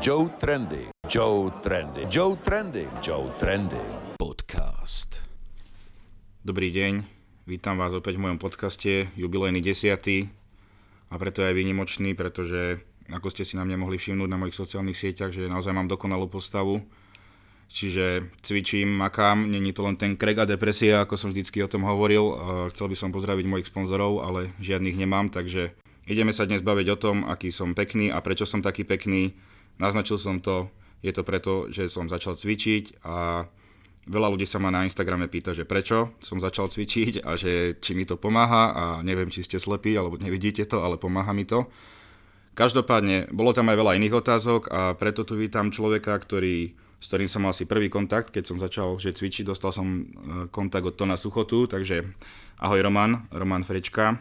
Joe Trendy. Joe Trendy. Joe Trendy. Joe Trendy. Podcast. Dobrý deň, vítam vás opäť v mojom podcaste, jubilejný desiatý a preto aj výnimočný, pretože ako ste si na mňa mohli všimnúť na mojich sociálnych sieťach, že naozaj mám dokonalú postavu. Čiže cvičím, makám, není to len ten krek a depresia, ako som vždycky o tom hovoril. Chcel by som pozdraviť mojich sponzorov, ale žiadnych nemám, takže ideme sa dnes baviť o tom, aký som pekný a prečo som taký pekný. Naznačil som to, je to preto, že som začal cvičiť a veľa ľudí sa ma na Instagrame pýta, že prečo som začal cvičiť a že či mi to pomáha a neviem, či ste slepí alebo nevidíte to, ale pomáha mi to. Každopádne, bolo tam aj veľa iných otázok a preto tu vítam človeka, ktorý, s ktorým som mal si prvý kontakt, keď som začal že cvičiť, dostal som e, kontakt od Tona Suchotu, takže ahoj Roman, Roman Frička,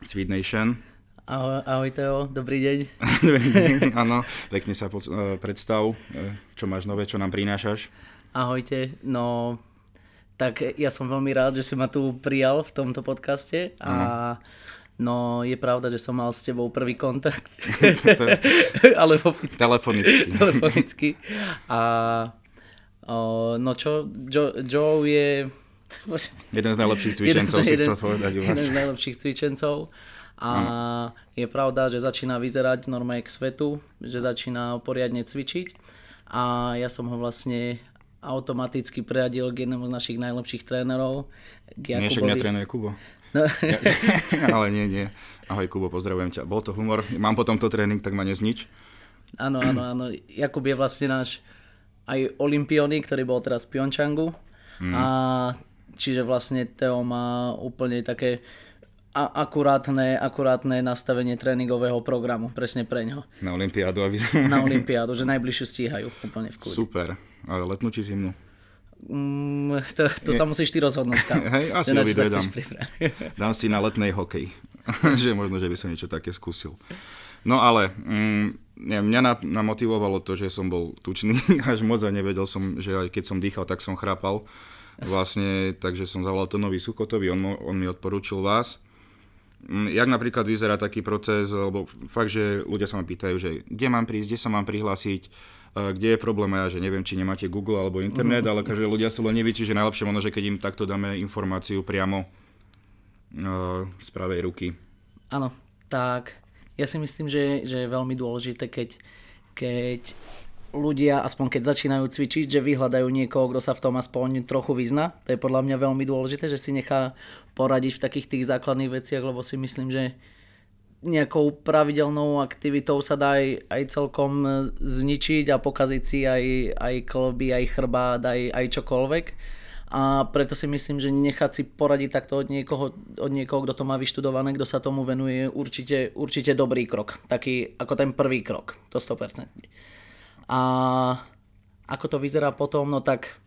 Sweet Nation. Ahoj, ahoj Teo, dobrý deň. Áno, pekne sa pod, uh, predstav, uh, čo máš nové, čo nám prinášaš. Ahojte, no tak ja som veľmi rád, že si ma tu prijal v tomto podcaste a no je pravda, že som mal s tebou prvý kontakt. Alebo telefonicky. telefonicky. A o, no čo, Joe, Joe je... Jeden z najlepších cvičencov jeden, si chcel povedať. Jeden z najlepších cvičencov a je pravda, že začína vyzerať normálne k svetu, že začína poriadne cvičiť a ja som ho vlastne automaticky preradil k jednému z našich najlepších trénerov. K nie, však mňa trénuje Kubo. No. Ja, ale nie, nie. Ahoj Kubo, pozdravujem ťa. Bol to humor. Mám potom to tréning, tak ma neznič. Áno, áno, áno. Jakub je vlastne náš aj olimpiónik, ktorý bol teraz v Pyeongchangu. Mm. A čiže vlastne Teo má úplne také a akurátne, akurátne nastavenie tréningového programu, presne pre ňo. Na Olympiádu. Aby... Na Olympiádu, že najbližšiu stíhajú úplne v kľude. Super. Ale letnú či zimnú? Mm, to, to sa musíš ty rozhodnúť tam. Hej, asi obidve dám. dám si na letnej hokej. že možno, že by som niečo také skúsil. No ale mm, nie, mňa namotivovalo to, že som bol tučný až moc a nevedel som, že aj keď som dýchal, tak som chrápal. Vlastne, takže som zavolal to nový Sukotovi, on, on mi odporúčil vás jak napríklad vyzerá taký proces, lebo fakt, že ľudia sa ma pýtajú, že kde mám prísť, kde sa mám prihlásiť, kde je problém, ja že neviem, či nemáte Google alebo internet, mm-hmm. ale každé ľudia sú leniví, čiže najlepšie možno, že keď im takto dáme informáciu priamo uh, z pravej ruky. Áno, tak ja si myslím, že, že je veľmi dôležité, keď, keď ľudia, aspoň keď začínajú cvičiť, že vyhľadajú niekoho, kto sa v tom aspoň trochu vyzna. To je podľa mňa veľmi dôležité, že si nechá poradiť v takých tých základných veciach, lebo si myslím, že nejakou pravidelnou aktivitou sa dá aj, aj celkom zničiť a pokaziť si aj, aj klby, aj chrbát, aj, aj čokoľvek. A preto si myslím, že nechať si poradiť takto od niekoho, od niekoho, kto to má vyštudované, kto sa tomu venuje, určite, určite dobrý krok. Taký ako ten prvý krok, to 100%. A ako to vyzerá potom, no tak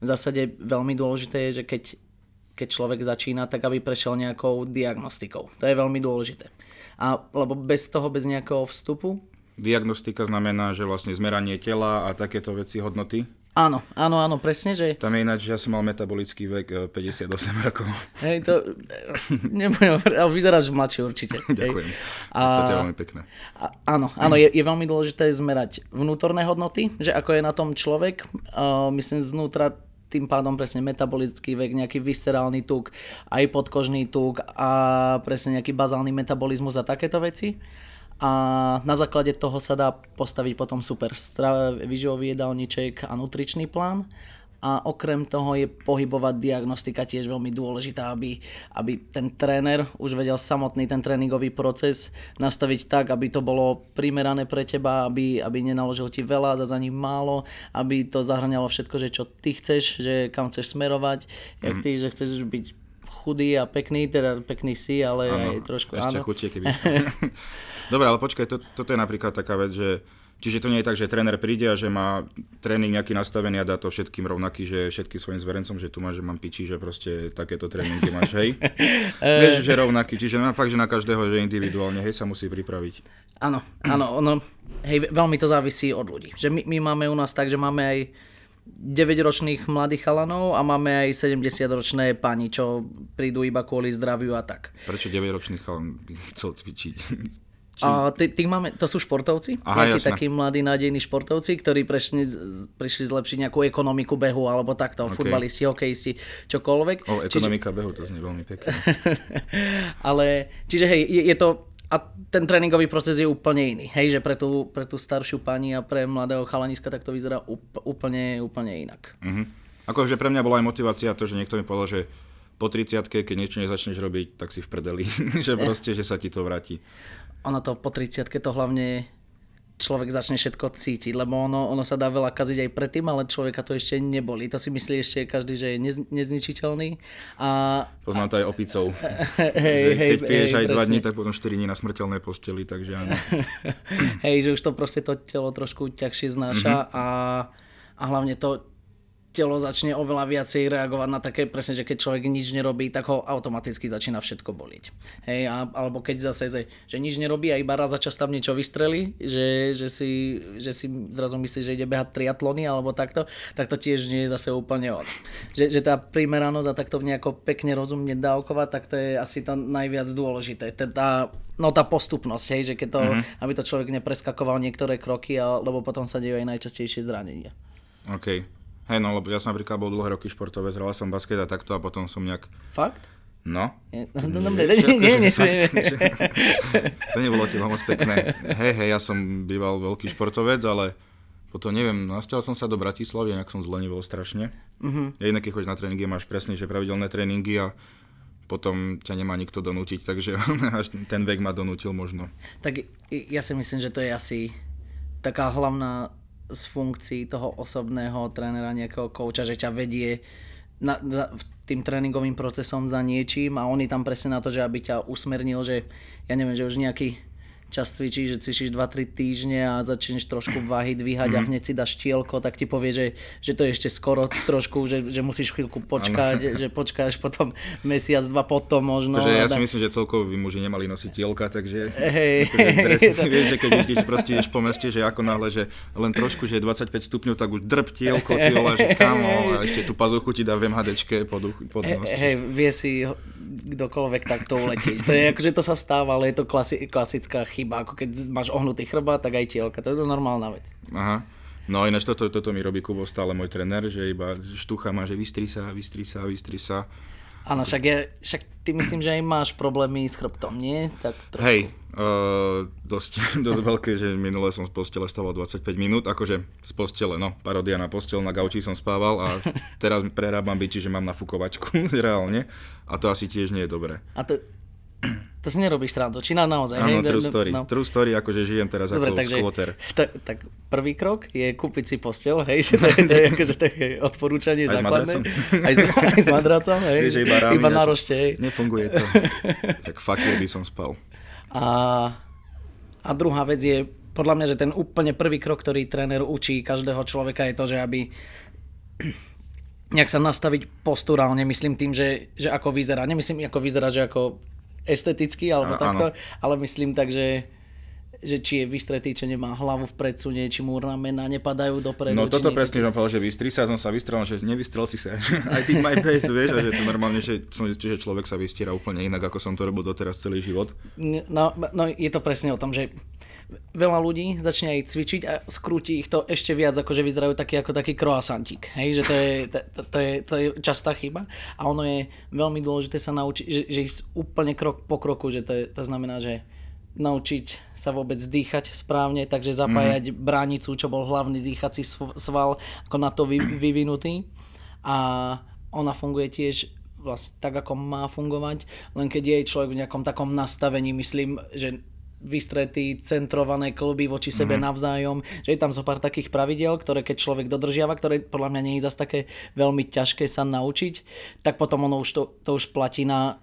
v zásade veľmi dôležité je, že keď, keď človek začína, tak aby prešiel nejakou diagnostikou. To je veľmi dôležité. A, lebo bez toho, bez nejakého vstupu... Diagnostika znamená, že vlastne zmeranie tela a takéto veci, hodnoty? Áno, áno, áno, presne, že... Tam je ináč, ja som mal metabolický vek 58 eh, rokov. Hej, to... Nebudem, ale vyzeráš mladšie určite. Ďakujem. A, to je veľmi pekné. A, áno, áno, je, je veľmi dôležité zmerať vnútorné hodnoty, že ako je na tom človek, uh, myslím znútra tým pádom presne metabolický vek, nejaký viscerálny tuk, aj podkožný tuk a presne nejaký bazálny metabolizmus a takéto veci a na základe toho sa dá postaviť potom super výživový jedálniček a nutričný plán a okrem toho je pohybová diagnostika tiež veľmi dôležitá, aby, aby ten tréner už vedel samotný ten tréningový proces nastaviť tak, aby to bolo primerané pre teba, aby, aby nenaložil ti veľa, za za ním málo, aby to zahrňalo všetko, že čo ty chceš, že kam chceš smerovať, mm. jak mhm. ty, že chceš byť chudý a pekný, teda pekný si, ale ano, aj trošku ešte áno. chutie, keby Dobre, ale počkaj, to, toto je napríklad taká vec, že Čiže to nie je tak, že tréner príde a že má tréning nejaký nastavený a dá to všetkým rovnaký, že všetkým svojim zverencom, že tu máš, že mám piči, že proste takéto tréningy máš, hej? Vieš, že rovnaký, čiže na fakt, že na každého, že individuálne, hej, sa musí pripraviť. Áno, áno, ono, hej, veľmi to závisí od ľudí. Že my, my máme u nás tak, že máme aj 9-ročných mladých chalanov a máme aj 70-ročné pani, čo prídu iba kvôli zdraviu a tak. Prečo 9-ročný chalan by chcel cvičiť? Či... A ty, ty máme, to sú športovci? Aha, Nejakí jasné. takí mladí, nádejní športovci, ktorí prešli, prišli zlepšiť nejakú ekonomiku behu alebo takto, okay. futbalisti, hokejisti, čokoľvek. O, ekonomika behu, to znie veľmi pekne. Ale, čiže hej, je, je to, a ten tréningový proces je úplne iný, hej, že pre tú, pre tú staršiu pani a pre mladého chalaniska tak to vyzerá úplne, úplne inak. Mhm. Akože pre mňa bola aj motivácia to, že niekto mi povedal, že po 30 keď niečo nezačneš robiť, tak si v prdeli. že proste, že sa ti to vráti. Ono to po 30 to hlavne človek začne všetko cítiť, lebo ono, ono sa dá veľa kaziť aj predtým, ale človeka to ešte neboli. To si myslí ešte každý, že je nez, nezničiteľný. A Poznám to aj opicov. hej, hej, keď piješ hej, aj dva dní, tak potom 4 dní na smrteľnej posteli, takže áno. hej, že už to proste to telo trošku ťažšie znáša Mhm. a, a hlavne to telo začne oveľa viacej reagovať na také presne, že keď človek nič nerobí, tak ho automaticky začína všetko boliť. Hej, a, alebo keď zase, že, že nič nerobí a iba raz za čas tam niečo vystrelí, že, že, si, že si zrazu myslí, že ide behať triatlony alebo takto, tak to tiež nie je zase úplne on. Že, že tá primeranosť a takto nejako pekne rozumne dávkovať, tak to je asi to najviac dôležité. Tá, no tá postupnosť, hej, že keď to, mm-hmm. aby to človek nepreskakoval niektoré kroky, lebo potom sa dejú aj najčastejšie zranenia. OK. Hej, no, lebo ja som napríklad bol dlhé roky športovec, hral som basket a takto a potom som nejak, Fakt? no, Nie, no, dobre, nie, nie, nie, nie, Fakt, nie. že- to nebolo teba moc pekné. Hej, hej, ja som býval veľký športovec, ale potom neviem, nasťahol som sa do Bratislavy, nejak som zlenivol strašne. Uh-huh. Ja inak, keď chodíš na tréningy, máš presne, že pravidelné tréningy a potom ťa nemá nikto donútiť, takže až ten vek ma donútil možno. Tak ja si myslím, že to je asi taká hlavná z funkcií toho osobného trénera, nejakého kouča, že ťa vedie na, za, tým tréningovým procesom za niečím a on je tam presne na to, že aby ťa usmernil, že ja neviem, že už nejaký čas cvičíš, že cvičíš 2-3 týždne a začneš trošku váhy dvíhať Mhm. a hneď si dáš tielko, tak ti povie, že, že to je ešte skoro trošku, že, že musíš chvíľku počkať, že počkáš potom mesiac, dva potom možno. Takže ja si myslím, že celkovo by muži nemali nosiť tielka, takže akože dres, vieš, že keď ideš, proste ideš po meste, že ako náhle, že len trošku, že je 25 stupňov, tak už drb tielko, ty vole, že kamo, a ešte tú pazuchu ti dá v MHDčke pod, pod nos. Hej, vie si kdokoľvek takto uletieť. To je akože to sa stáva, ale je to klasi- klasická chyba. Ako keď máš ohnutý chrbát, tak aj tielka. To je to normálna vec. Aha. No ináč toto, toto mi robí Kubo stále môj trenér, že iba štúcha ma, že vystri sa, vystri sa, vystri sa. Áno, však, je, však ty myslím, že aj máš problémy s chrbtom, nie? Tak trošku. Hej, uh, dosť, dosť veľké, že minule som z postele stával 25 minút, akože z postele, no, parodia na postel, na gauči som spával a teraz prerábam byči, že mám nafukovačku, reálne, a to asi tiež nie je dobré. A to, to si nerobíš srandu, či na, naozaj? Áno, hej? true No, story, no. true story, akože žijem teraz Dobre, ako takže skvoter. tak, tak prvý krok je kúpiť si postel, hej, že to je, to je akože také odporúčanie Aj s základné. madracom? Aj s, aj s madracom, hej. Vieš, iba rámy, iba na rošte, hej. Nefunguje to. tak yeah, by som spal. A, a druhá vec je, podľa mňa, že ten úplne prvý krok, ktorý tréner učí každého človeka je to, že aby nejak sa nastaviť posturálne, myslím tým, že, že ako vyzerá. Nemyslím ako vyzerá, že ako esteticky alebo A- takto, áno. ale myslím tak, že že či je vystretý, či nemá hlavu v predsunie, či mu ramena nepadajú dopredu. No toto presne, že on povedal, že vystri sa, som sa vystrel, že nevystrel si sa. I did my best, vieš, a že to normálne, že, som že človek sa vystiera úplne inak, ako som to robil doteraz celý život. No, no je to presne o tom, že veľa ľudí začne aj cvičiť a skrúti ich to ešte viac, ako že vyzerajú taký ako taký croissantík. Hej, že to je, to, to, je, to je častá chyba a ono je veľmi dôležité sa naučiť, že, že ísť úplne krok po kroku, že to, je, to znamená, že naučiť sa vôbec dýchať správne, takže zapájať mm. bránicu, čo bol hlavný dýchací sv- sval, ako na to vy, vyvinutý. A ona funguje tiež vlastne tak, ako má fungovať, len keď je človek v nejakom takom nastavení, myslím, že vystretý, centrované kluby voči sebe mm-hmm. navzájom, že je tam zo pár takých pravidel, ktoré keď človek dodržiava, ktoré podľa mňa nie je zase také veľmi ťažké sa naučiť, tak potom ono už to, to už platí na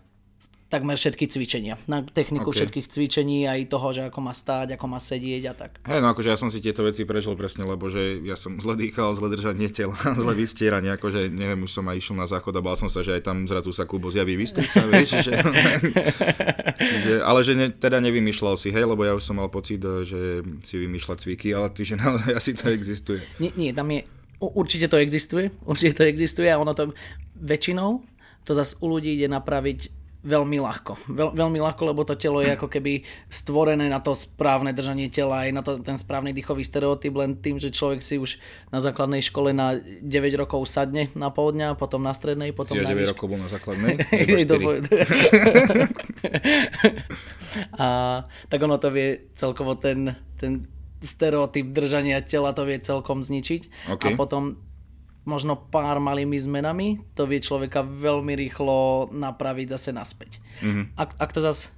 takmer všetky cvičenia. Na techniku OK. okay. všetkých cvičení, aj toho, že ako má stáť, ako má sedieť a tak. Hej, no akože ja som si tieto veci prežil presne, lebo že ja som zle dýchal, zle držanie tela, zle vystieranie, akože neviem, už som aj išiel na záchod a bál som sa, že aj tam zrazu sa Kubo zjaví, vystri sa, vieš, že, že, ale že ne, teda nevymýšľal si, hej, lebo ja už som mal pocit, že si vymýšľa cviky, ale ty, že naozaj asi to existuje. Nie, nie tam je, určite to existuje, určite to existuje a ono to väčšinou to zase u ľudí ide napraviť veľmi ľahko. Veľ, veľmi ľahko, lebo to telo je ako keby stvorené na to správne držanie tela, aj na to, ten správny dýchový stereotyp, len tým, že človek si už na základnej škole na 9 rokov sadne na pol dňa, potom na strednej, potom Si na 9 výške. rokov bol na základnej? Do- Iba 4. a tak ono to vie celkovo ten, ten stereotyp držania tela to vie celkom zničiť. OK. A potom možno pár malými zmenami to vie človeka veľmi rýchlo napraviť zase naspäť. Mm-hmm. Ak, ak to zase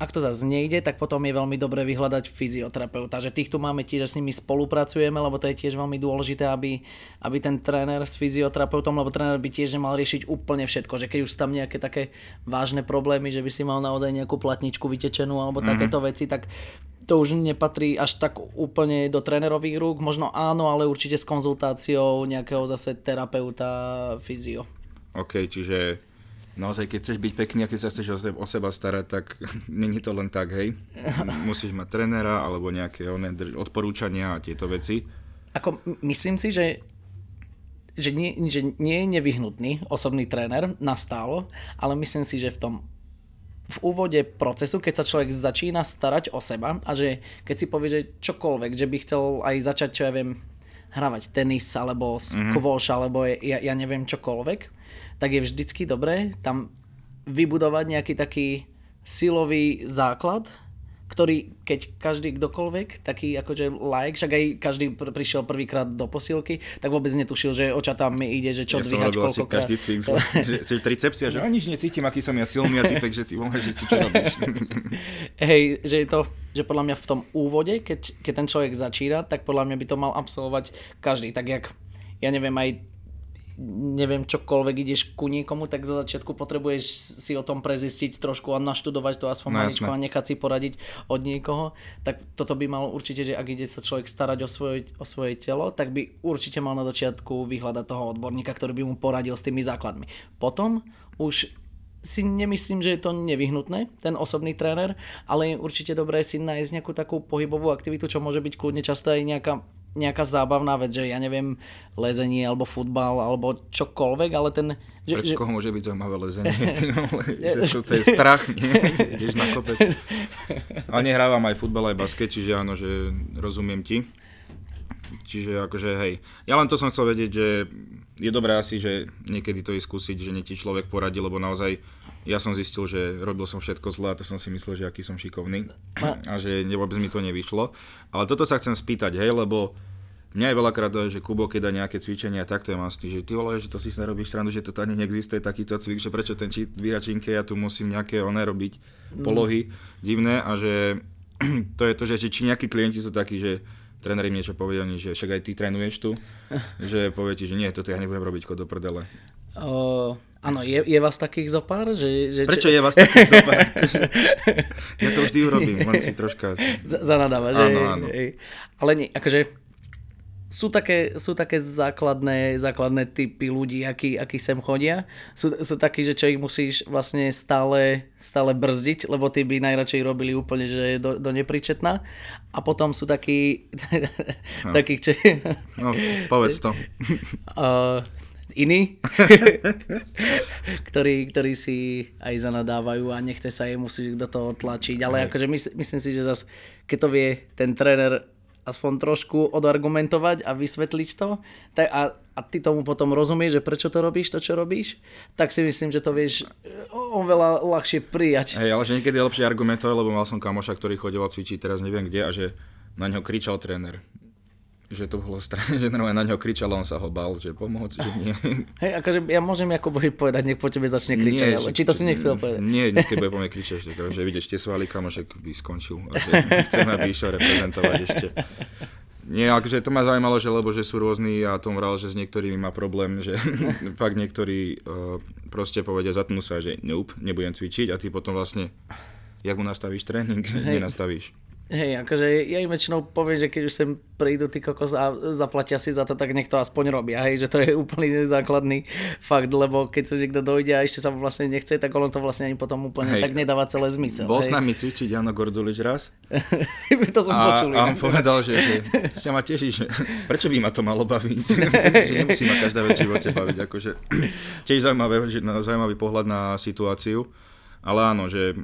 ak to zase nejde, tak potom je veľmi dobre vyhľadať fyzioterapeuta. Že tých tu máme tiež, že s nimi spolupracujeme, lebo to je tiež veľmi dôležité, aby, aby ten tréner s fyzioterapeutom, lebo tréner by tiež nemal riešiť úplne všetko. Že keď už tam nejaké také vážne problémy, že by si mal naozaj nejakú platničku vytečenú alebo mm-hmm. takéto veci, tak to už nepatrí až tak úplne do trénerových rúk. Možno áno, ale určite s konzultáciou nejakého zase terapeuta, fyzio. OK, čiže naozaj, keď chceš byť pekný a keď sa chceš o seba, starať, tak není to len tak, hej. Musíš mať trénera alebo nejaké odporúčania a tieto veci. Ako, myslím si, že že nie, že nie je nevyhnutný osobný tréner na stálo, ale myslím si, že v tom v úvode procesu, keď sa človek začína starať o seba a že keď si povie, že čokoľvek, že by chcel aj začať, čo ja viem, hravať tenis alebo squash alebo ja, ja neviem čokoľvek, tak je vždycky dobré tam vybudovať nejaký taký silový základ, ktorý, keď každý kdokoľvek, taký akože like, však aj každý pr- prišiel prvýkrát do posilky, tak vôbec netušil, že o čo tam mi ide, že čo ja dvíhať robil asi koľkokrát. každý cvik, zle, že, že tricepcia, že ani nič necítim, aký som ja silný a typek, že ty vole, že ty čo robíš. Hej, že je to, že podľa mňa v tom úvode, keď, keď ten človek začína, tak podľa mňa by to mal absolvovať každý. Tak jak, ja neviem, aj neviem čokoľvek ideš ku niekomu, tak za začiatku potrebuješ si o tom prezistiť trošku a naštudovať to aspoň No, maličko a nechať si poradiť od niekoho. Tak toto by malo určite, že ak ide sa človek starať o svoje, o svoje telo, tak by určite mal na začiatku vyhľadať toho odborníka, ktorý by mu poradil s tými základmi. Potom už si nemyslím, že je to nevyhnutné, ten osobný tréner, ale je určite dobré si nájsť nejakú takú pohybovú aktivitu, čo môže byť kľudne často aj nejaká, nejaká zábavná vec, že ja neviem, lezenie alebo futbal alebo čokoľvek, ale ten... Že, Pre že, koho môže byť zaujímavé lezenie? Že čo, to je strach, nie? Ideš na kopec. Ale nehrávam aj futbal, aj basket, čiže áno, že rozumiem ti. Čiže akože hej. Ja len to som chcel vedieť, že je dobré asi, že niekedy to je skúsiť, že nie ti človek poradí, lebo naozaj ja som zistil, že robil som všetko zle a to som si myslel, že aký som šikovný a že vôbec mi to nevyšlo. Ale toto sa chcem spýtať, hej, lebo mňa je veľakrát, že Kubo, keď dá nejaké cvičenia, takto je mám že ty vole, že to si sa robíš srandu, že to ani neexistuje takýto cvik, že prečo ten či- dvíhačinke, ja tu musím nejaké oné robiť polohy divné a že to je to, že či nejakí klienti sú takí, že tréner im niečo povie, oni, že však aj ty trénuješ tu, že povie ti, že nie, toto ja nebudem robiť, chod do prdele. o, áno, je, je vás takých zopár? Že, že, Prečo je vás taký super? ja to vždy urobím, len si troška... Z- zanadáva, že? Áno, áno. Ale nie, akože sú také, sú také základné, základné typy ľudí, akí, akí sem chodia. Sú, sú takí, že čo ich musíš vlastne stále, stále brzdiť, lebo tí by najradšej robili úplne že do, do nepričetná. A potom sú takí, no. takí, čo, No, povedz to. uh, iní, ktorí, ktorí si aj zanadávajú a nechce sa jej musieť do toho tlačiť. Ale akože mys- myslím si, že zas, keď to vie ten tréner aspoň trošku odargumentovať a vysvetliť to tak a, a ty tomu potom rozumieš, že prečo to robíš, to čo robíš, tak si myslím, že to vieš o- oveľa ľahšie prijať. Hej, ale že niekedy je lepšie argumentovať, lebo mal som kamoša, ktorý chodil cvičiť, teraz neviem kde, a že na neho kričal tréner. Že to bolo strašne, že normálne na neho kričal a on sa ho bal, že pomôcť, že nie. Hej, akože ja môžem ako Boži povedať, nech po tebe začne kričať, Nie, ale či to si nechcel povedať. Nie, keď bude po mne kričať, že, že vidíš, tie svaly, kamošek by skončil. A že chcem, aby išiel reprezentovať ešte. Nie, akože to ma zaujímalo, že lebo že sú rôzni a Tom vral, že s niektorými má problém, že fakt niektorí uh, proste povedia, zatnú sa, že nope, nebudem cvičiť a ty potom vlastne, jak mu nastavíš tréning, nenastavíš. Hej, akože ja im väčšinou poviem, že keď už sem prídu ty kokos a zaplatia si za to, tak nech to aspoň robia, hej, že to je úplný základný fakt, lebo keď sa niekto dojde a ešte sa vlastne nechce, tak ono to vlastne ani potom úplne Hej. tak nedáva celé zmysel. Bol s hej. nami cvičiť Jano Gordulič raz to som a, počul. a on povedal, že, že sa ma teší, že prečo by ma to malo baviť, že nemusí ma každá vec v živote baviť, akože tiež zaujímavé, zaujímavý pohľad na situáciu, Ale áno, že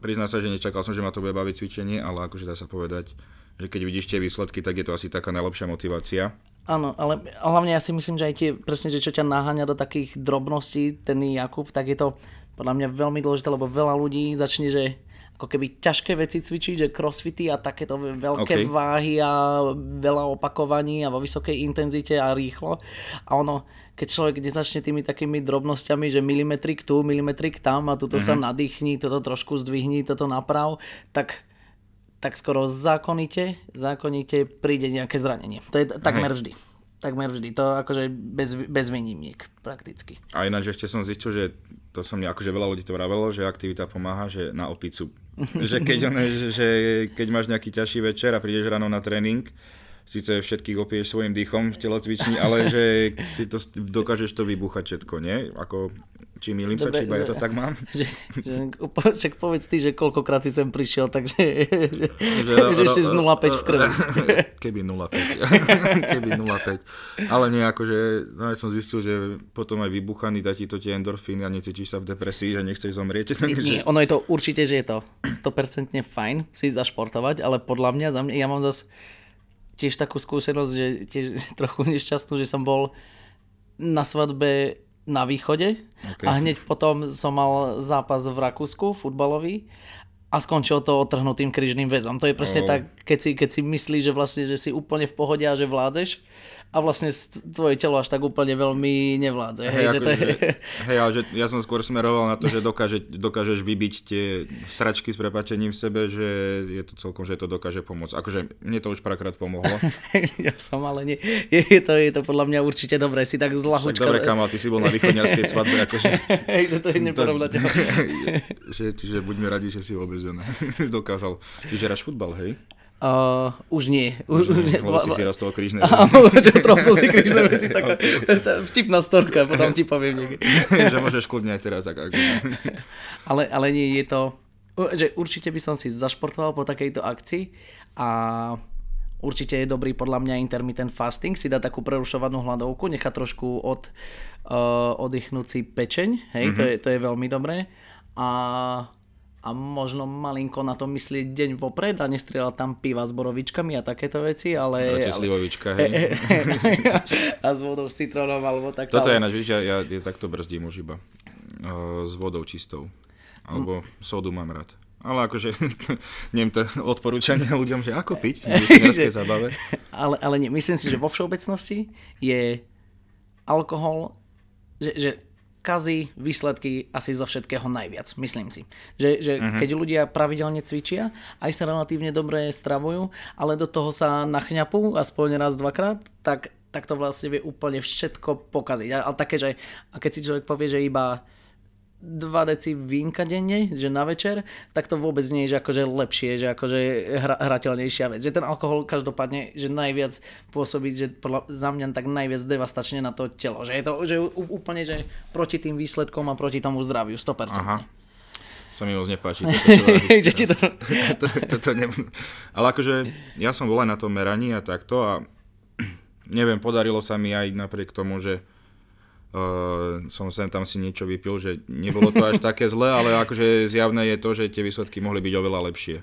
prizná sa, že nečakal som, že ma to bude baviť cvičenie, ale akože dá sa povedať, že keď vidíš tie výsledky, tak je to asi taká najlepšia motivácia. Áno, ale hlavne ja si myslím, že aj tie, presne, že čo ťa naháňa do takých drobností, ten Jakub, tak je to podľa mňa veľmi dôležité, lebo veľa ľudí začne, že ako keby ťažké veci cvičiť, že crossfity a takéto veľké okay. váhy a veľa opakovaní a vo vysokej intenzite a rýchlo. A ono, keď človek nezačne tými takými drobnosťami, že milimetrik tu, milimetrik tam a tuto mm-hmm. sa mhm. nadýchni, toto trošku zdvihni, toto naprav, tak tak skoro zákonite, zákonite príde nejaké zranenie. To je takmer vždy. Takmer vždy. To akože bez, bez výnimiek prakticky. A ináč ešte som zistil, že to som akože veľa ľudí to vravelo, že aktivita pomáha, že na opicu. že, keď, že, že keď máš nejaký ťažší večer a prídeš ráno na tréning, síce všetkých opieš svojim dýchom v telocvični, ale že ty to, dokážeš to vybuchať všetko, nie? Ako či milím sa, či iba ja to tak mám? Že, že, však povedz ty, že koľkokrát si sem prišiel, takže že, že ešte z 0,5 v krvi. Keby 0,5. Keby 0,5. Ale nie, akože no ja som zistil, že potom aj vybuchaný dá ti to tie endorfíny a necítiš sa v depresii, že nechceš zomrieť. Takže... Nie, ono je to určite, že je to 100% fajn si zašportovať, ale podľa mňa, za mňa, ja mám zase tiež takú skúsenosť, že tiež trochu nešťastnú, že som bol na svadbe na východe okay. a hneď potom som mal zápas v Rakúsku, futbalový a skončil to otrhnutým kryžným väzom. To je presne oh. tak, keď si, keď si myslíš, že vlastne, že si úplne v pohode a že vládzeš a vlastne tvoje telo až tak úplne veľmi nevládze. Hej, hej, že to je... hej ale že ja som skôr smeroval na to, že dokáže, dokážeš vybiť tie sračky s prepačením v sebe, že je to celkom, že to dokáže pomôcť. Akože mne to už párkrát pomohlo. ja som, ale nie. Je, je, to, je to podľa mňa určite dobré, si tak zlahučka. Dobre, kamal, ty si bol na východňarskej svadbe. Akože... hej, že to je neporovnateľné. že, čiže buďme radi, že si vôbec dokázal. Čiže hráš futbal, hej? Uh, už nie. Už, už nie. Lebo si si rastol krížne Áno, že trochu si krížne veci. Taká, okay. vtipná storka, potom ti poviem niekde. že môžeš kľudne aj teraz. Ak, ale, ale nie, je to... Že určite by som si zašportoval po takejto akcii a určite je dobrý podľa mňa intermittent fasting, si dá takú prerušovanú hladovku, nechá trošku od, uh, oddychnúť si pečeň, hej, mm-hmm. to, je, to je veľmi dobré. A a možno malinko na to myslieť deň vopred a nestrieľať tam piva s borovičkami a takéto veci, ale... Radšej slivovička, hej. a s vodou s citrónom alebo tak. Toto ale... je naš, ja, ja, ja takto brzdím už iba. Uh, s vodou čistou. Alebo mm. sodu mám rád. Ale akože, neviem to odporúčanie ľuďom, že ako piť v zábave. Ale, ale nie, myslím si, že vo všeobecnosti je alkohol, že, že kazí výsledky asi zo všetkého najviac, myslím si. Že, že uh-huh. keď ľudia pravidelne cvičia, aj sa relatívne dobre stravujú, ale do toho sa nachňapú aspoň raz, dvakrát, tak, tak to vlastne vie úplne všetko pokaziť. Ale také, že a keď si človek povie, že iba 2 deci vínka denne, že na večer, tak to vôbec nie je že akože lepšie, že akože hra, hrateľnejšia vec. Že ten alkohol každopádne, že najviac pôsobí, že podľa, za mňa tak najviac devastačne na to telo. Že je to že úplne že proti tým výsledkom a proti tomu zdraviu, 100%. Aha. Sa mi moc nepáči. Toto, čo to... to, to, to ne... Ale akože ja som bol aj na tom meraní a takto a neviem, podarilo sa mi aj napriek tomu, že Uh, som sem tam si niečo vypil, že nebolo to až také zlé, ale akože zjavné je to, že tie výsledky mohli byť oveľa lepšie.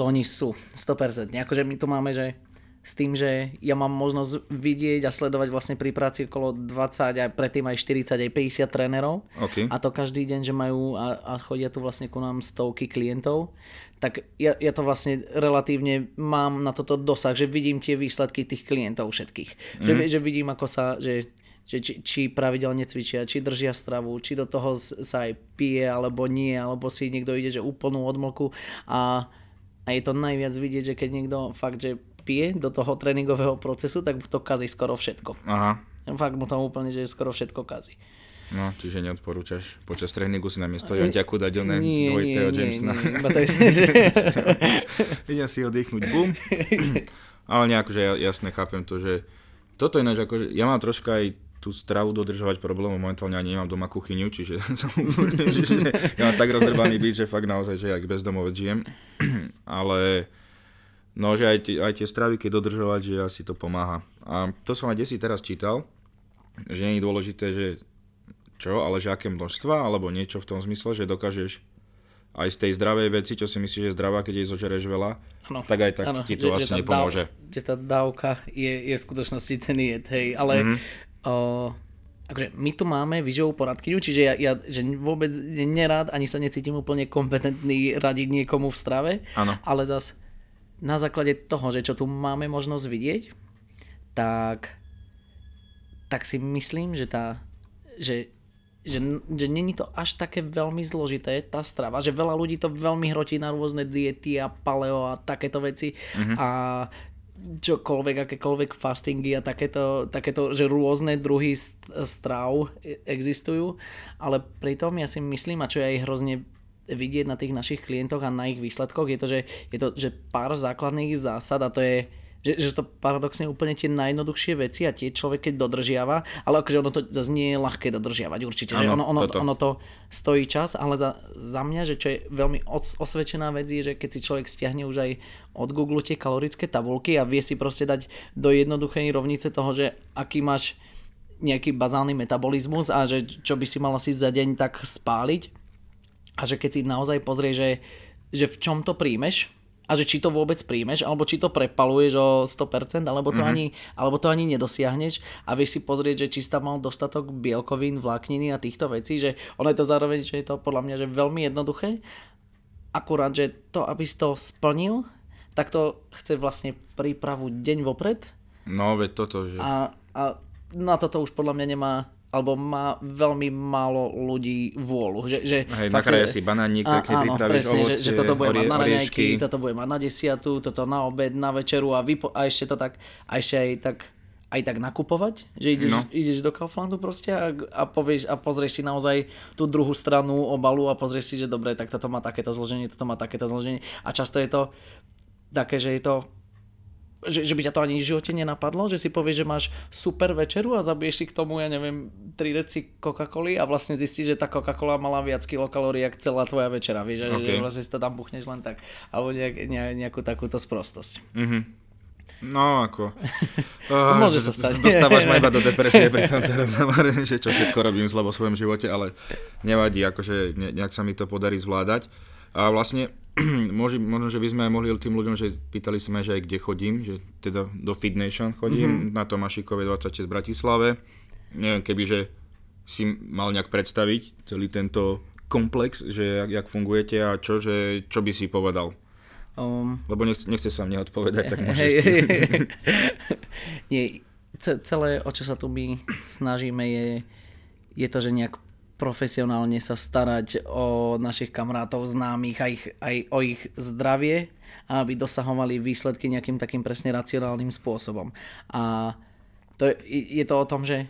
To oni sú, 100%. Akože my tu máme, že s tým, že ja mám možnosť vidieť a sledovať vlastne pri práci okolo 20 a predtým aj 40 aj 50 trénerov okay. a to každý deň, že majú a, a chodia tu vlastne ku nám stovky klientov, tak ja, ja to vlastne relatívne mám na toto dosah, že vidím tie výsledky tých klientov všetkých. Mm. Že, že vidím, ako sa, že že či, či pravidelne cvičia, či držia stravu, či do toho sa aj pije alebo nie, alebo si niekto ide, že úplnú odmlku a, a je to najviac vidieť, že keď niekto fakt, že pije do toho tréningového procesu, tak to kazí skoro všetko. Aha. Fakt mu to úplne, že skoro všetko kazí. No, čiže neodporúčaš počas tréningu si na miesto Jonťaku dať oné dvojitého Jamesona. Idem si oddychnúť, bum. Ale nejako, že jasne chápem to, že toto ináč, akože ja mám troška aj tú stravu dodržovať problém, momentálne ani nemám doma kuchyňu, čiže som že ja mám tak rozrbaný byť, že fakt naozaj, že jak bezdomovec žijem. Ale no, že aj, tie, aj tie stravy, keď dodržovať, že asi to pomáha. A to som aj desi teraz čítal, že nie je dôležité, že čo, ale že aké množstva, alebo niečo v tom zmysle, že dokážeš aj z tej zdravej veci, čo si myslíš, že je zdravá, keď jej zožereš veľa, Áno. tak aj tak Áno, ti to že- vlastne že nepomôže. Dáv, že tá dávka je, je v skutočnosti ten jed, hej, ale Mhm. mm-hmm. O, akože my tu máme výživovú poradkyňu, čiže ja, ja že vôbec nerád, ani sa necítim úplne kompetentný radiť niekomu v strave, Áno. ale zas na základe toho, že čo tu máme možnosť vidieť, tak, tak si myslím, že tá, že že, že není to až také veľmi zložité, tá strava, že veľa ľudí to veľmi hrotí na rôzne diety a paleo a takéto veci mm-hmm. a čokoľvek, akékoľvek fastingy a takéto, takéto že rôzne druhy st- strav e- existujú, ale pritom ja si myslím, a čo je aj hrozne vidieť na tých našich klientoch a na ich výsledkoch, je to, že, je to, že pár základných zásad a to je že, že to paradoxne úplne tie najjednoduchšie veci a tie človek keď dodržiava, ale akože ono to zase nie je ľahké dodržiavať určite, že Áno, ono, ono, toto. ono to stojí čas, ale za, za mňa, že čo je veľmi os, osvedčená vec je, že keď si človek stiahne už aj od Google tie kalorické tabulky a vie si proste dať do jednoduchej rovnice toho, že aký máš nejaký bazálny metabolizmus a že čo by si mal asi za deň tak spáliť a že keď si naozaj pozrie, že, že v čom to príjmeš a že či to vôbec príjmeš, alebo či to prepaluješ o 100%, alebo to, mm-hmm. ani, alebo to ani nedosiahneš. A vieš si pozrieť, že či tam mal dostatok bielkovín, vlákniny a týchto vecí, že ono je to zároveň, že je to podľa mňa že veľmi jednoduché, akurát, že to, aby si to splnil, tak to chce vlastne prípravu deň vopred. No, veď toto, že... a, a na toto už podľa mňa nemá alebo má veľmi málo ľudí vôľu. Že, že Hej, fakt nakrája si- banánik, pekne pripravíš presne, že, ovocie, že toto bude mať orie- na raňajky, toto bude mať na desiatu, toto na obed, na večeru a, vypo- a ešte to tak, a ešte aj tak aj tak nakupovať, že ideš, no. ideš do Kauflandu proste a, a, povieš, a pozrieš si naozaj tú druhú stranu obalu a pozrieš si, že dobre, tak toto má takéto zloženie, toto má takéto zloženie a často je to také, že je to že, že by ťa to ani v živote nenapadlo, že si povieš, že máš super večeru a zabiješ si k tomu, ja neviem, 3 deci Coca-Coly a vlastne zistíš, že tá Coca-Cola mala viac kilokalórií, ako celá tvoja večera, vieš, že, Ok. že vlastne si to tam buchneš len tak, alebo nejak, ne, nejakú takúto sprostosť. Mhm. No, ako... Oh, Môže že- sa stať. Dostávaš ma iba do depresie pri tomto rozhovore, že čo všetko robím zle vo svojom živote, ale nevadí, akože ne, nejak sa mi to podarí zvládať. A vlastne, možno, možno, že by sme aj mohli tým ľuďom, že pýtali sme, že aj kde chodím, že teda do Fit Nation chodím, mm-hmm. na Tomášikovej 26 v Bratislave. Neviem, keby, že si mal nejak predstaviť celý tento komplex, že jak, jak fungujete a čo, že, čo by si povedal. Um, Lebo nechce, nechce sa mne odpovedať, tak môžeš hej, hej, hej. Nie, ce- celé, o čo sa tu my snažíme, je, je to, že nejak profesionálne sa starať o našich kamarátov, známych, aj, ich, aj o ich zdravie a aby dosahovali výsledky nejakým takým presne racionálnym spôsobom. A to je, je to o tom, že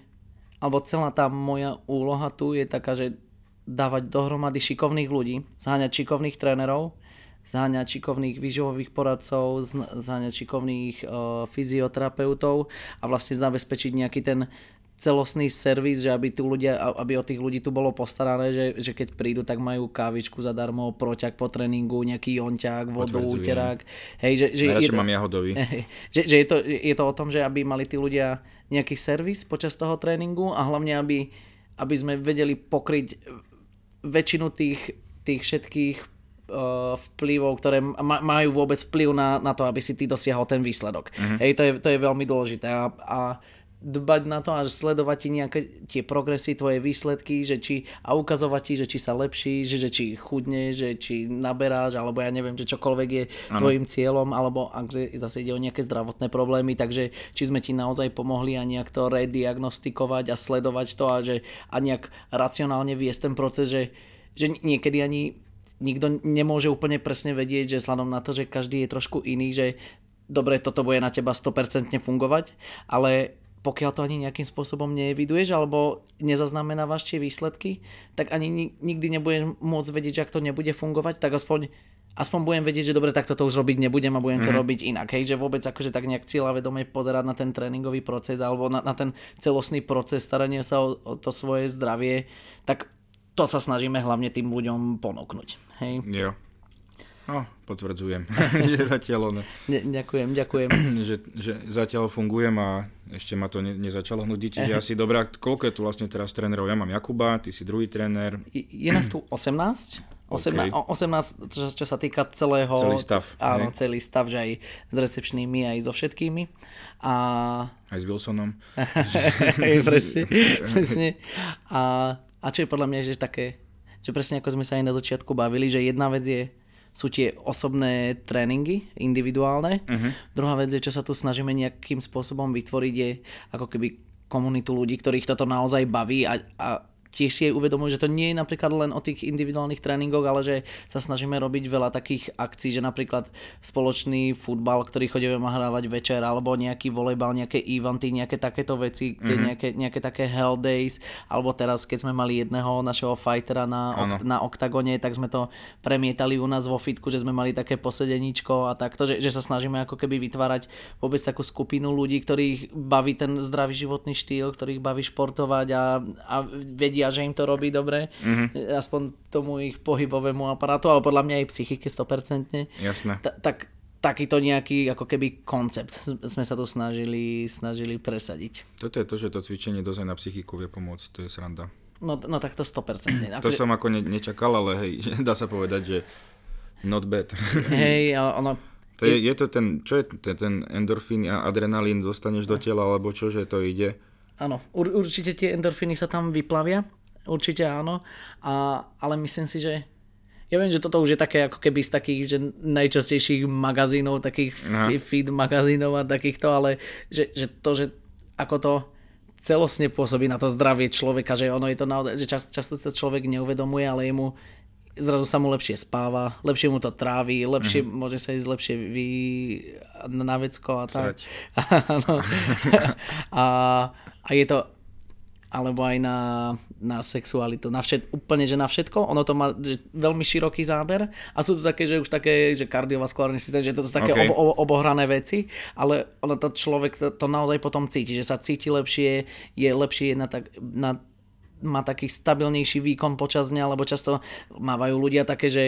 alebo celá tá moja úloha tu je taká, že dávať dohromady šikovných ľudí, zháňať šikovných trénerov, zháňať šikovných výživových poradcov, zháňať šikovných uh, fyzioterapeutov a vlastne zabezpečiť nejaký ten celostný servis, že aby, tu ľudia, aby o tých ľudí tu bolo postarané, že, že keď prídu, tak majú kávičku zadarmo, proťak po tréningu, nejaký jonťák, vodu, úterák. Hej, že, že je mám jahodový. Hej, že, že je, to, je to o tom, že aby mali tí ľudia nejaký servis počas toho tréningu a hlavne, aby, aby sme vedeli pokryť väčšinu tých, tých všetkých uh, vplyvov, ktoré ma, majú vôbec vplyv na, na to, aby si ty dosiahol ten výsledok. Uh-huh. Hej, to je, to je veľmi dôležité a, a dbať na to a sledovať ti nejaké tie progresy, tvoje výsledky, že či, a ukazovať ti, že či sa lepší, že, že či chudne, že či naberáš, alebo ja neviem, že čokoľvek je ano. tvojim cieľom, alebo ak zase ide o nejaké zdravotné problémy, takže či sme ti naozaj pomohli a nejak to rediagnostikovať a sledovať to a, že, a nejak racionálne viesť ten proces, že, že niekedy ani nikto nemôže úplne presne vedieť, že vzhľadom na to, že každý je trošku iný, že dobre, toto bude na teba 100% fungovať, ale pokiaľ to ani nejakým spôsobom neeviduješ alebo nezaznamenávaš tie výsledky, tak ani ni- nikdy nebudeš môcť vedieť, že ak to nebude fungovať, tak aspoň aspoň budem vedieť, že dobre, tak toto už robiť nebudem a budem to robiť inak. Hej, že vôbec akože tak nejak cieľavedome pozerať na ten tréningový proces alebo na, na ten celostný proces starania sa o, o to svoje zdravie, tak to sa snažíme hlavne tým ľuďom ponúknuť. Hej. Jo. No, potvrdzujem. že zatiaľ ono, Ne, ďakujem, ďakujem. že, že zatiaľ fungujem a ešte ma to ne, nezačalo nudiť. Čiže asi dobrá, koľko je tu vlastne teraz trénerov? Ja mám Jakuba, ty si druhý tréner. Je nás tu 18 18, OK. o- 18 čo, čo sa týka celého... Celý stav, Áno, hej. celý stav, že aj s recepčnými, aj so všetkými. A Aj s Wilsonom. Presne, presne. A, a čo je podľa mňa, že také, že presne ako sme sa aj na začiatku bavili, že jedna vec je, sú tie osobné tréningy, individuálne. Uh-huh. Druhá vec je, čo sa tu snažíme nejakým spôsobom vytvoriť, je ako keby komunitu ľudí, ktorých toto naozaj baví a, a tiež si aj uvedomujú, že to nie je napríklad len o tých individuálnych tréningoch, ale že sa snažíme robiť veľa takých akcií, že napríklad spoločný futbal, ktorý chodíme hrávať večer, alebo nejaký volejbal, nejaké eventy, nejaké takéto veci, kde mm-hmm. nejaké, nejaké také hell days, alebo teraz, keď sme mali jedného našeho fightera na, ok- na oktagone, tak sme to premietali u nás vo fitku, že sme mali také posedeníčko a takto, že, že sa snažíme ako keby vytvárať vôbec takú skupinu ľudí, ktorých baví ten zdravý životný štýl, ktorých baví športovať a, a vedia, že im to robí dobre, mm-hmm. aspoň tomu ich pohybovému aparátu, ale podľa mňa aj psychike 100%. Jasné. Ta, tak takýto nejaký ako keby koncept sme sa tu snažili, snažili presadiť. Toto je to, že to cvičenie dosť aj na psychiku vie pomôcť, to je sranda. No, no tak to 100%. To Akože, som ako ne, nečakal, ale hej, dá sa povedať, že not bad. hej, ono, To je, je to ten, čo je ten, ten endorfín a adrenalín dostaneš do tela, alebo čo, že to ide? Áno, ur, určite tie endorfíny sa tam vyplavia, určite áno, a, ale myslím si, že ja viem, že toto už je také ako keby z takých že najčastejších magazínov, takých fi- feed magazínov a takýchto, ale že, že to, že ako to celostne pôsobí na to zdravie človeka, že ono je to naozaj, že čas, často sa človek neuvedomuje, ale jemu zrazu sa mu lepšie spáva, lepšie mu to trávi, lepšie, Mhm. mm-hmm. môže sa ísť lepšie vy na vecko a tak. Srať. Áno. a, a je to alebo aj na, na sexualitu, na všet, úplne, že na všetko. Ono to má že veľmi široký záber a sú tu také, že už také, že kardiovaskulárny systém, že to sú také OK. okay. obo, obo, obohrané veci, ale ono to človek to, to naozaj potom cíti, že sa cíti lepšie, je lepšie na, tak, na má taký stabilnejší výkon počas dňa, lebo často mávajú ľudia také, že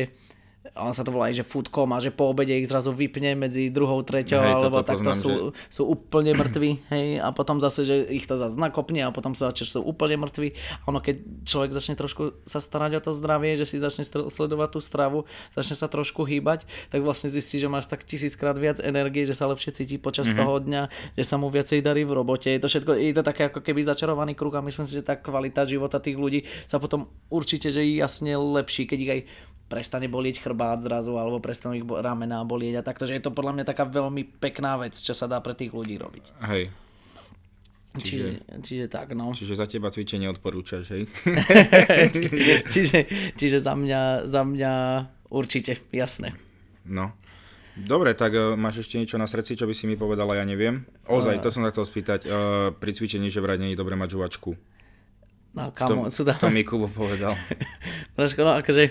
on sa to volá aj, že food coma, že po obede ich zrazu vypne medzi druhou, treťou, Hej, alebo takto poznám, sú, sú úplne mŕtvi, hej, a potom zase, že ich to zase nakopne a potom sa začne, že sú úplne mŕtvi. A ono, keď človek začne trošku sa starať o to zdravie, že si začne sledovať tú stravu, začne sa trošku hýbať, tak vlastne zistí, že máš tak tisíckrát viac energie, že sa lepšie cíti počas mm-hmm. toho dňa, že sa mu viacej darí v robote. Je to všetko, je to také ako keby začarovaný kruh a myslím si, že tá kvalita života tých ľudí sa potom určite, že je jasne lepší, keď ich aj prestane bolieť chrbát zrazu, alebo prestanú ich ramená bolieť a takto, že je to podľa mňa taká veľmi pekná vec, čo sa dá pre tých ľudí robiť. Hej. Čiže, čiže tak, no. Čiže za teba cvičenie odporúčaš, hej? čiže, čiže za mňa, za mňa určite, jasné. No. Dobre, tak uh, máš ešte niečo na srdci, čo by si mi povedala, ja neviem. Ozaj, to som sa chcel spýtať. Uh, pri cvičení, že vraj nie je dobre mať žuvačku. No, To, kamo, sú tam... to mi Kubo povedal. Trošku, no, akože...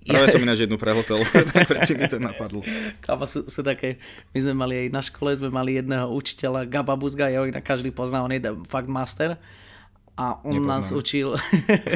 Práve som ináč jednu prehltol, tak predtým mi to napadlo. Kámo, sú, sú také, my sme mali aj na škole, sme mali jedného učiteľa, Gaba Buzga, jeho inak každý pozná, on je fakt master. A on Nepoznám. nás učil,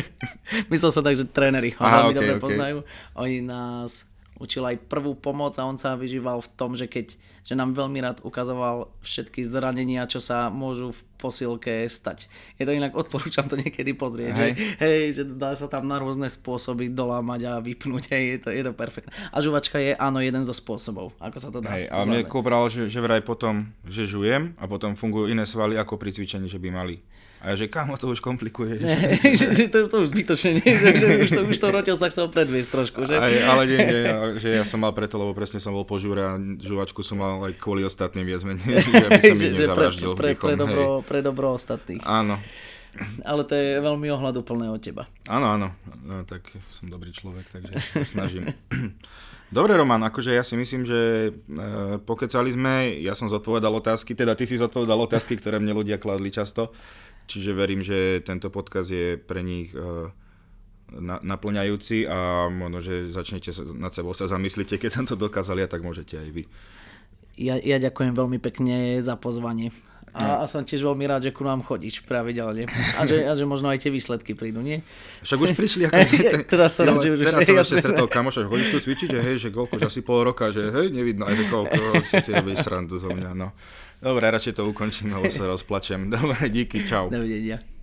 myslel som tak, že tréneri ho veľmi ok, dobre ok. poznajú. Oni nás učil aj prvú pomoc a on sa vyžíval v tom, že keď, že nám veľmi rád ukazoval všetky zranenia, čo sa môžu v posilke stať. Je to inak, odporúčam to niekedy pozrieť, Hej. že, hej, že dá sa tam na rôzne spôsoby dolámať a vypnúť, hej, je to, je to perfektné. A žuvačka je áno jeden zo spôsobov, ako sa to dá. Hej, a mne kobral, že, že vraj potom, že žujem a potom fungujú iné svaly ako pri cvičení, že by mali. A ja, že kámo, to už komplikuje. Hej, že, že to, to už zbytočne, nie, že, že už to, už to Roťo sa chcel predviesť trošku, že? Aj, ale nie, nie, že ja som mal preto, lebo presne som bol po žúre a žuvačku som mal aj kvôli ostatným viac menej, že aby som ich pre, nezavraždil pre, vdychom, pre, dobro, hej. pre dobro ostatných. Áno, Ale to je veľmi ohľaduplné od teba. áno, áno, no, tak som dobrý človek, takže snažím. Dobre, Roman, akože ja si myslím, že e, pokecali sme, ja som zodpovedal otázky, teda ty si zodpovedal otázky, ktoré mne ľudia kladli často, čiže verím, že tento podcast je pre nich e, na, naplňajúci a možno, že začnete sa, nad sebou sa zamyslíte, keď som to dokázali, a tak môžete aj vy. Ja, ja ďakujem veľmi pekne za pozvanie. A, a som tiež veľmi rád, že ku nám chodíš pravidelne. A že, a že možno aj tie výsledky prídu, nie? Však už prišli ako... Teraz som rád, že už- Teraz som ešte stretol kamoša, že chodíš tu cvičiť, že hej, že koľko, že asi pol roka, že hej, nevidno, aj že koľko, si robíš srandu zo mňa, no. Dobre, radšej to ukončím, lebo sa rozplačem. Dobre, díky, čau. Dovidenia.